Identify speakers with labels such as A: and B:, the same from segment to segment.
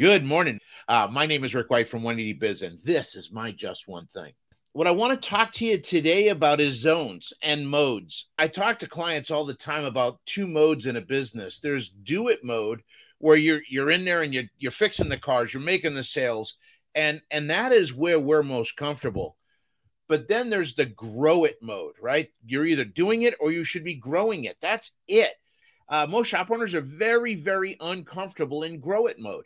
A: Good morning. Uh, my name is Rick White from 180 Biz, and this is my Just One Thing. What I want to talk to you today about is zones and modes. I talk to clients all the time about two modes in a business. There's do it mode, where you're you're in there and you're you're fixing the cars, you're making the sales, and and that is where we're most comfortable. But then there's the grow it mode, right? You're either doing it or you should be growing it. That's it. Uh, most shop owners are very, very uncomfortable in grow it mode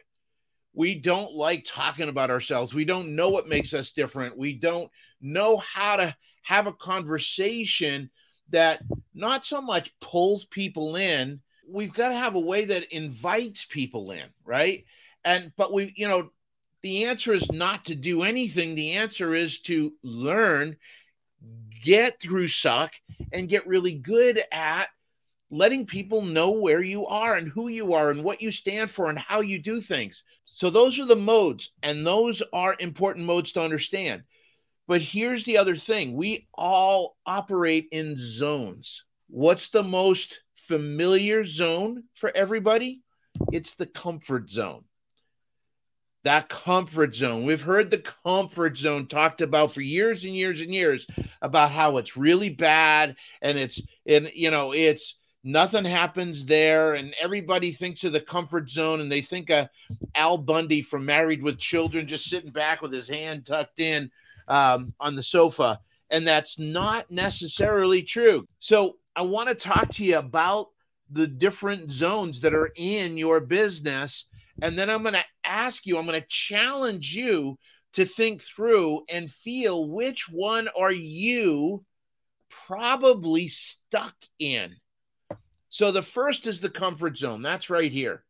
A: we don't like talking about ourselves. We don't know what makes us different. We don't know how to have a conversation that not so much pulls people in. We've got to have a way that invites people in, right? And, but we, you know, the answer is not to do anything. The answer is to learn, get through suck, and get really good at letting people know where you are and who you are and what you stand for and how you do things. So, those are the modes, and those are important modes to understand. But here's the other thing we all operate in zones. What's the most familiar zone for everybody? It's the comfort zone. That comfort zone. We've heard the comfort zone talked about for years and years and years about how it's really bad and it's and you know it's nothing happens there and everybody thinks of the comfort zone and they think of al bundy from married with children just sitting back with his hand tucked in um, on the sofa and that's not necessarily true. So i want to talk to you about the different zones that are in your business and then i'm going to ask you i'm going to challenge you to think through and feel which one are you probably stuck in so the first is the comfort zone. That's right here.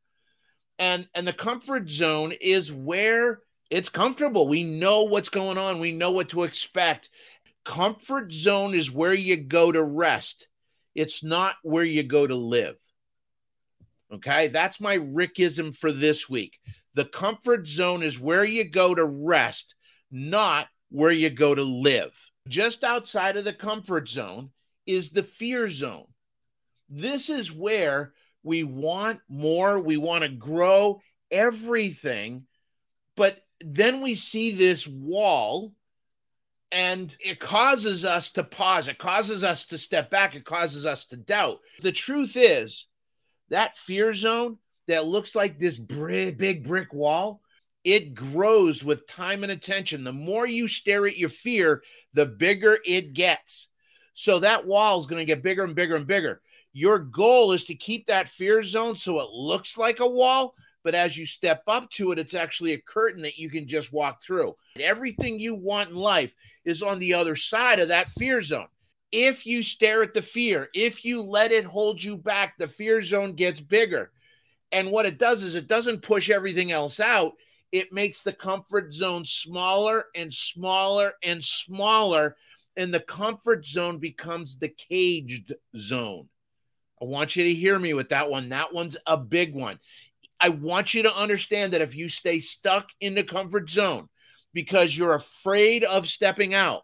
A: And and the comfort zone is where it's comfortable. We know what's going on. We know what to expect. Comfort zone is where you go to rest. It's not where you go to live. Okay? That's my Rickism for this week. The comfort zone is where you go to rest, not where you go to live. Just outside of the comfort zone is the fear zone. This is where we want more, we want to grow everything. But then we see this wall and it causes us to pause. It causes us to step back. It causes us to doubt. The truth is that fear zone that looks like this big brick wall, it grows with time and attention. The more you stare at your fear, the bigger it gets. So that wall is going to get bigger and bigger and bigger. Your goal is to keep that fear zone so it looks like a wall, but as you step up to it, it's actually a curtain that you can just walk through. Everything you want in life is on the other side of that fear zone. If you stare at the fear, if you let it hold you back, the fear zone gets bigger. And what it does is it doesn't push everything else out. It makes the comfort zone smaller and smaller and smaller. And the comfort zone becomes the caged zone. I want you to hear me with that one. That one's a big one. I want you to understand that if you stay stuck in the comfort zone because you're afraid of stepping out,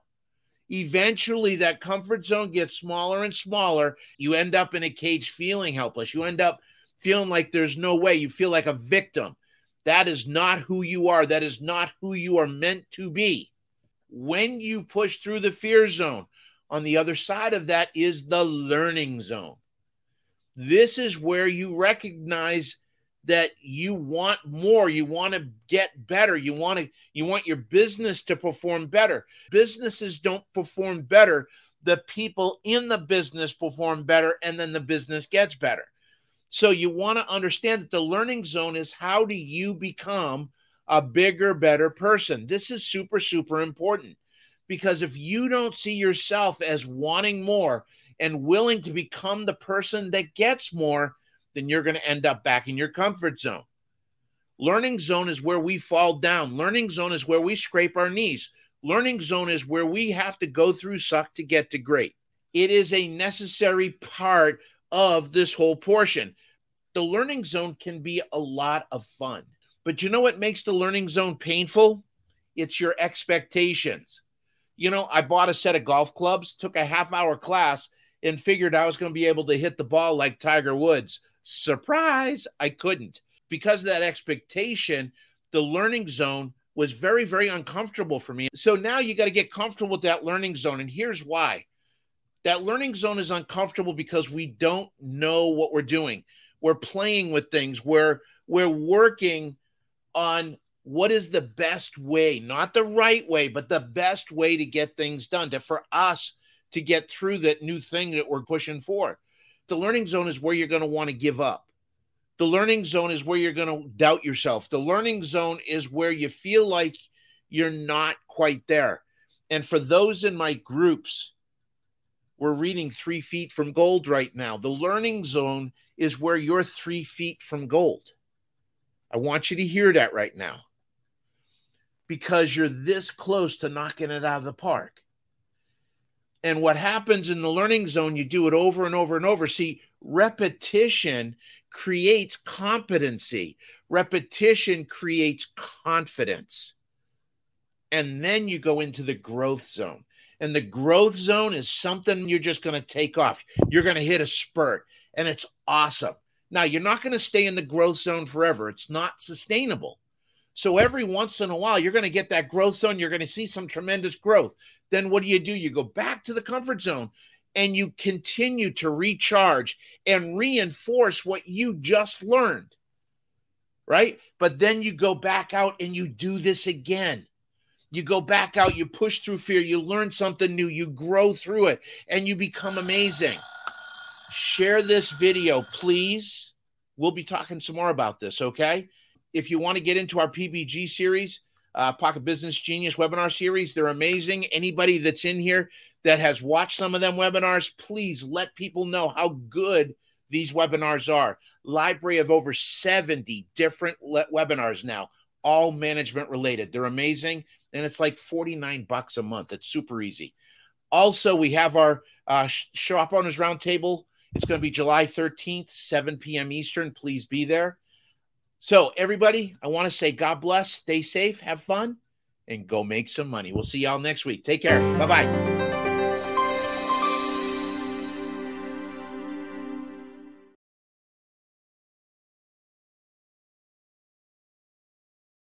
A: eventually that comfort zone gets smaller and smaller. You end up in a cage feeling helpless. You end up feeling like there's no way. You feel like a victim. That is not who you are. That is not who you are meant to be. When you push through the fear zone, on the other side of that is the learning zone. This is where you recognize that you want more you want to get better you want to you want your business to perform better. Businesses don't perform better the people in the business perform better and then the business gets better. So you want to understand that the learning zone is how do you become a bigger better person. This is super super important because if you don't see yourself as wanting more and willing to become the person that gets more, then you're going to end up back in your comfort zone. Learning zone is where we fall down. Learning zone is where we scrape our knees. Learning zone is where we have to go through suck to get to great. It is a necessary part of this whole portion. The learning zone can be a lot of fun. But you know what makes the learning zone painful? It's your expectations. You know, I bought a set of golf clubs, took a half hour class, and figured I was going to be able to hit the ball like Tiger Woods. Surprise, I couldn't. Because of that expectation, the learning zone was very, very uncomfortable for me. So now you got to get comfortable with that learning zone. And here's why that learning zone is uncomfortable because we don't know what we're doing. We're playing with things, we're, we're working on what is the best way, not the right way, but the best way to get things done, to for us to get through that new thing that we're pushing for. The learning zone is where you're going to want to give up. The learning zone is where you're going to doubt yourself. The learning zone is where you feel like you're not quite there. And for those in my groups, we're reading three feet from gold right now. The learning zone is where you're three feet from gold. I want you to hear that right now because you're this close to knocking it out of the park. And what happens in the learning zone, you do it over and over and over. See, repetition creates competency, repetition creates confidence. And then you go into the growth zone. And the growth zone is something you're just going to take off. You're going to hit a spurt, and it's awesome. Now, you're not going to stay in the growth zone forever, it's not sustainable. So, every once in a while, you're going to get that growth zone. You're going to see some tremendous growth. Then, what do you do? You go back to the comfort zone and you continue to recharge and reinforce what you just learned. Right. But then you go back out and you do this again. You go back out, you push through fear, you learn something new, you grow through it, and you become amazing. Share this video, please. We'll be talking some more about this, okay? If you want to get into our PBG series, uh, Pocket Business Genius webinar series, they're amazing. Anybody that's in here that has watched some of them webinars, please let people know how good these webinars are. Library of over 70 different le- webinars now, all management related. They're amazing. And it's like 49 bucks a month. It's super easy. Also, we have our uh, Shop Owners Roundtable. It's going to be July 13th, 7 p.m. Eastern. Please be there. So, everybody, I want to say God bless, stay safe, have fun, and go make some money. We'll see y'all next week. Take care. Bye bye.